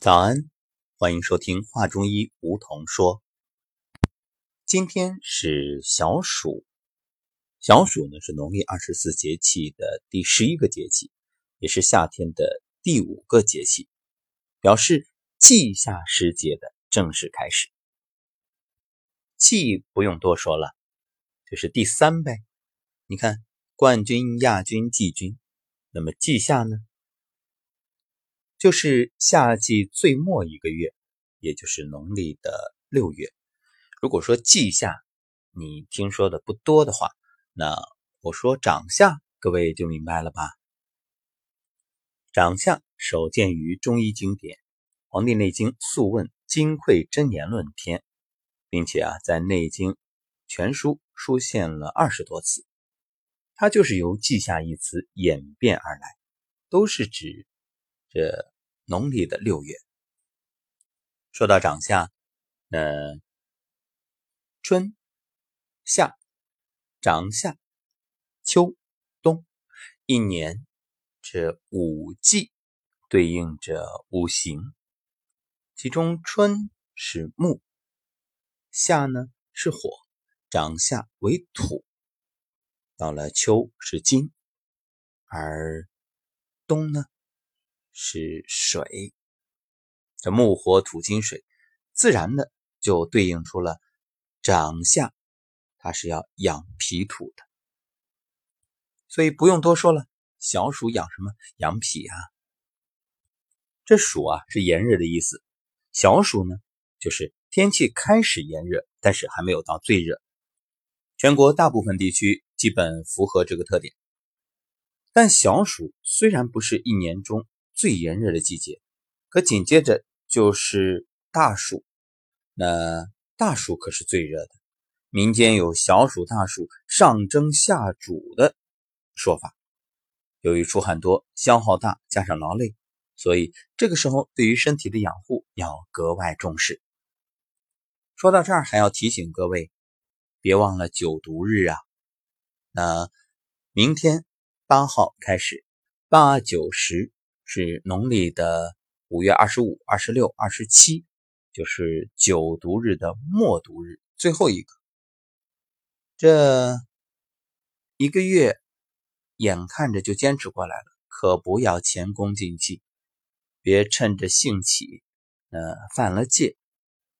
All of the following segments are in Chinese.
早安，欢迎收听《话中医》，梧桐说。今天是小暑，小暑呢是农历二十四节气的第十一个节气，也是夏天的第五个节气，表示季夏时节的正式开始。季不用多说了，就是第三呗。你看，冠军、亚军、季军，那么季夏呢？就是夏季最末一个月，也就是农历的六月。如果说季夏你听说的不多的话，那我说长夏，各位就明白了吧？长夏首见于中医经典《黄帝内经·素问·金匮真言论篇》，并且啊，在《内经全书》出现了二十多次。它就是由“季夏”一词演变而来，都是指这。农历的六月，说到长夏，那春夏、长夏、秋冬，一年这五季对应着五行，其中春是木，夏呢是火，长夏为土，到了秋是金，而冬呢？是水，这木火土金水，自然的就对应出了长相，它是要养脾土的，所以不用多说了。小暑养什么？养脾啊。这暑啊是炎热的意思，小暑呢就是天气开始炎热，但是还没有到最热。全国大部分地区基本符合这个特点，但小暑虽然不是一年中。最炎热的季节，可紧接着就是大暑。那大暑可是最热的，民间有小暑、大暑、上蒸下煮的说法。由于出汗多、消耗大，加上劳累，所以这个时候对于身体的养护要格外重视。说到这儿，还要提醒各位，别忘了九毒日啊。那明天八号开始，八九十。是农历的五月二十五、二十六、二十七，就是九毒日的末毒日，最后一个。这一个月眼看着就坚持过来了，可不要前功尽弃，别趁着兴起，呃，犯了戒。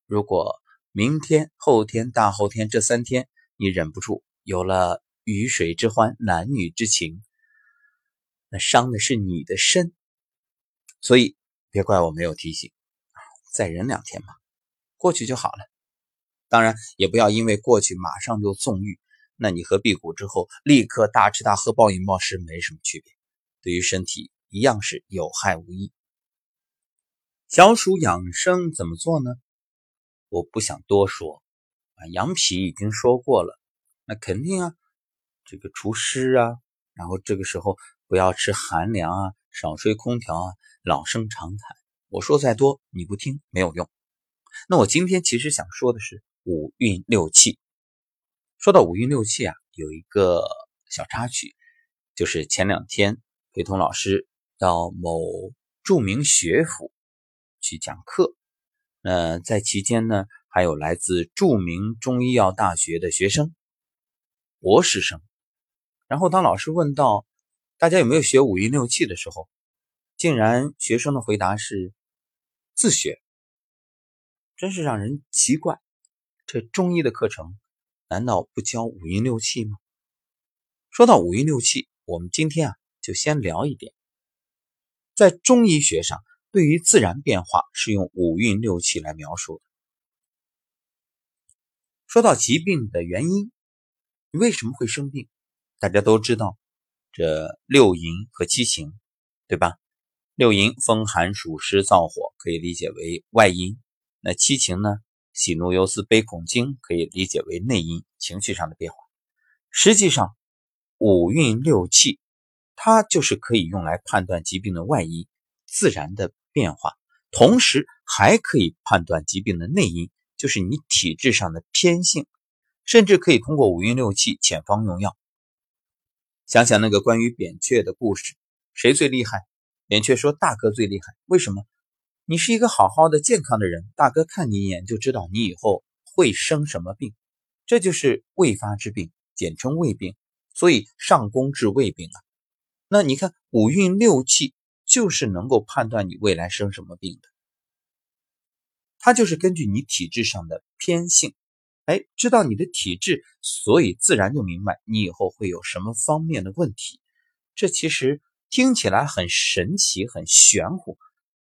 如果明天、后天、大后天这三天你忍不住有了鱼水之欢、男女之情，那伤的是你的身。所以别怪我没有提醒再忍两天嘛，过去就好了。当然也不要因为过去马上就纵欲，那你和辟谷之后立刻大吃大喝暴饮暴食没什么区别，对于身体一样是有害无益。小暑养生怎么做呢？我不想多说啊，养脾已经说过了，那肯定啊，这个除湿啊，然后这个时候不要吃寒凉啊，少吹空调啊。老生常谈，我说再多你不听没有用。那我今天其实想说的是五运六气。说到五运六气啊，有一个小插曲，就是前两天陪同老师到某著名学府去讲课，那在期间呢，还有来自著名中医药大学的学生、博士生。然后当老师问到大家有没有学五运六气的时候，竟然学生的回答是自学，真是让人奇怪。这中医的课程难道不教五运六气吗？说到五运六气，我们今天啊就先聊一点，在中医学上，对于自然变化是用五运六气来描述的。说到疾病的原因，你为什么会生病？大家都知道这六淫和七情，对吧？六淫风寒暑湿燥火，可以理解为外因；那七情呢？喜怒忧思悲恐惊，可以理解为内因，情绪上的变化。实际上，五运六气，它就是可以用来判断疾病的外因、自然的变化，同时还可以判断疾病的内因，就是你体质上的偏性，甚至可以通过五运六气遣方用药。想想那个关于扁鹊的故事，谁最厉害？扁鹊说：“大哥最厉害，为什么？你是一个好好的健康的人，大哥看你一眼就知道你以后会生什么病，这就是未发之病，简称未病。所以上宫治未病啊。那你看五运六气就是能够判断你未来生什么病的，它就是根据你体质上的偏性，哎，知道你的体质，所以自然就明白你以后会有什么方面的问题。这其实听起来很神奇、很玄乎，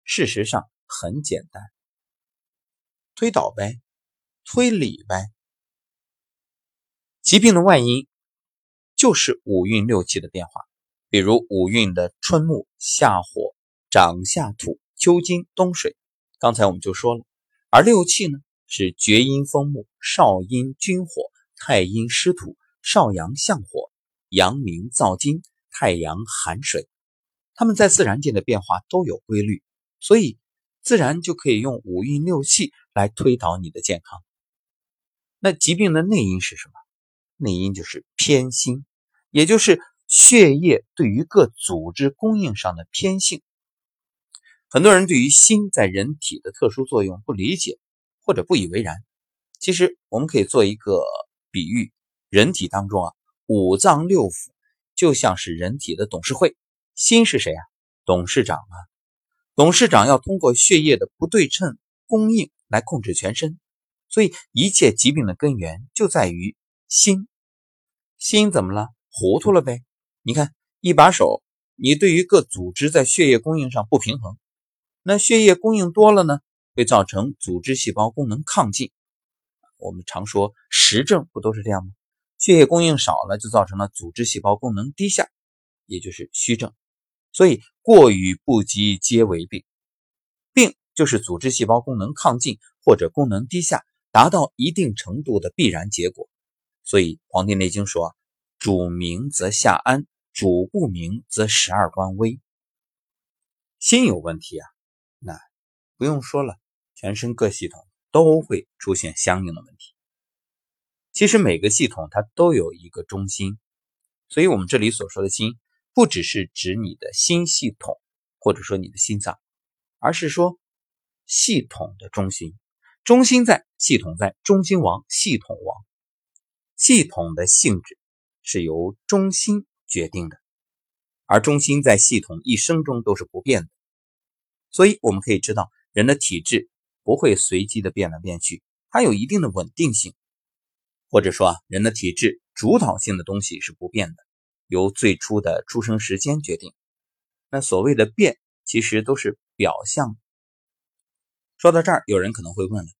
事实上很简单，推导呗，推理呗。疾病的外因就是五运六气的变化，比如五运的春木、夏火、长夏土、秋金、冬水。刚才我们就说了，而六气呢是厥阴风木、少阴君火、太阴湿土、少阳相火、阳明燥金。太阳寒水，它们在自然界的变化都有规律，所以自然就可以用五运六气来推导你的健康。那疾病的内因是什么？内因就是偏心，也就是血液对于各组织供应上的偏性。很多人对于心在人体的特殊作用不理解或者不以为然。其实我们可以做一个比喻：人体当中啊，五脏六腑。就像是人体的董事会，心是谁啊？董事长啊！董事长要通过血液的不对称供应来控制全身，所以一切疾病的根源就在于心。心怎么了？糊涂了呗？你看，一把手，你对于各组织在血液供应上不平衡，那血液供应多了呢，会造成组织细胞功能亢进。我们常说实症，不都是这样吗？血液供应少了，就造成了组织细胞功能低下，也就是虚症。所以过与不及皆为病。病就是组织细胞功能亢进或者功能低下，达到一定程度的必然结果。所以《黄帝内经》说：“主明则下安，主不明则十二官危。”心有问题啊，那不用说了，全身各系统都会出现相应的问题。其实每个系统它都有一个中心，所以我们这里所说的心，不只是指你的心系统，或者说你的心脏，而是说系统的中心。中心在，系统在，中心亡，系统亡。系统的性质是由中心决定的，而中心在系统一生中都是不变的。所以我们可以知道，人的体质不会随机的变来变去，它有一定的稳定性。或者说啊，人的体质主导性的东西是不变的，由最初的出生时间决定。那所谓的变，其实都是表象。说到这儿，有人可能会问了：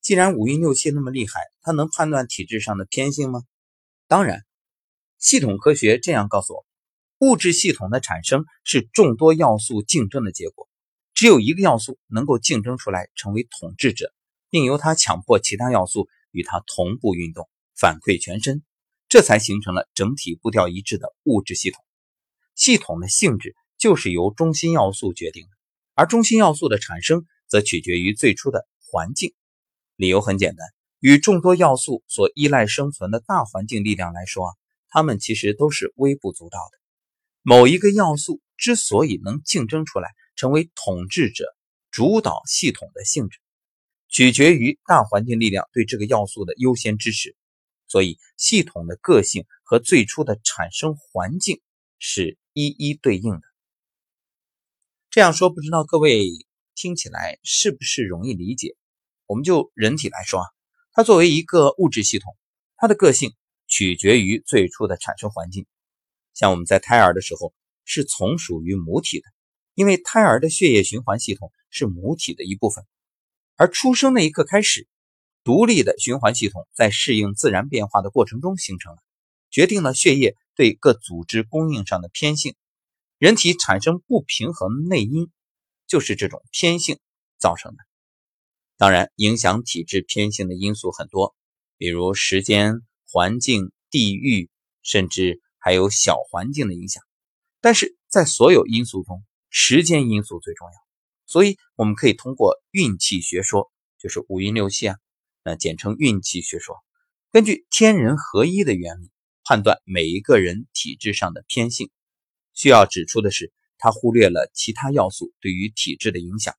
既然五运六气那么厉害，它能判断体质上的偏性吗？当然，系统科学这样告诉我：物质系统的产生是众多要素竞争的结果，只有一个要素能够竞争出来成为统治者，并由它强迫其他要素。与它同步运动，反馈全身，这才形成了整体步调一致的物质系统。系统的性质就是由中心要素决定的，而中心要素的产生则取决于最初的环境。理由很简单，与众多要素所依赖生存的大环境力量来说啊，它们其实都是微不足道的。某一个要素之所以能竞争出来，成为统治者，主导系统的性质。取决于大环境力量对这个要素的优先支持，所以系统的个性和最初的产生环境是一一对应的。这样说，不知道各位听起来是不是容易理解？我们就人体来说啊，它作为一个物质系统，它的个性取决于最初的产生环境。像我们在胎儿的时候是从属于母体的，因为胎儿的血液循环系统是母体的一部分。而出生那一刻开始，独立的循环系统在适应自然变化的过程中形成了，决定了血液对各组织供应上的偏性。人体产生不平衡内因，就是这种偏性造成的。当然，影响体质偏性的因素很多，比如时间、环境、地域，甚至还有小环境的影响。但是在所有因素中，时间因素最重要。所以，我们可以通过运气学说，就是五运六气啊，那简称运气学说，根据天人合一的原理，判断每一个人体质上的偏性。需要指出的是，他忽略了其他要素对于体质的影响，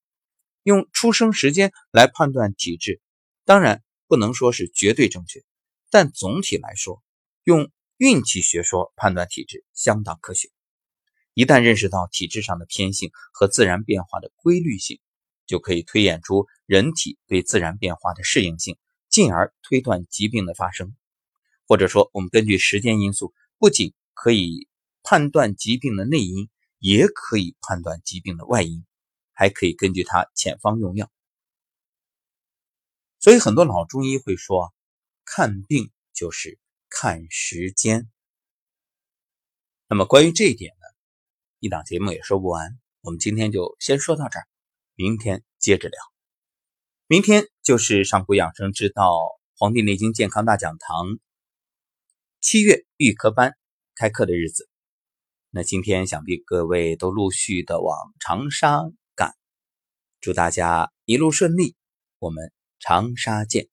用出生时间来判断体质，当然不能说是绝对正确，但总体来说，用运气学说判断体质相当科学。一旦认识到体质上的偏性和自然变化的规律性，就可以推演出人体对自然变化的适应性，进而推断疾病的发生。或者说，我们根据时间因素，不仅可以判断疾病的内因，也可以判断疾病的外因，还可以根据它遣方用药。所以，很多老中医会说，看病就是看时间。那么，关于这一点呢？一档节目也说不完，我们今天就先说到这儿，明天接着聊。明天就是上古养生之道《黄帝内经健康大讲堂》七月预科班开课的日子。那今天想必各位都陆续的往长沙赶，祝大家一路顺利，我们长沙见。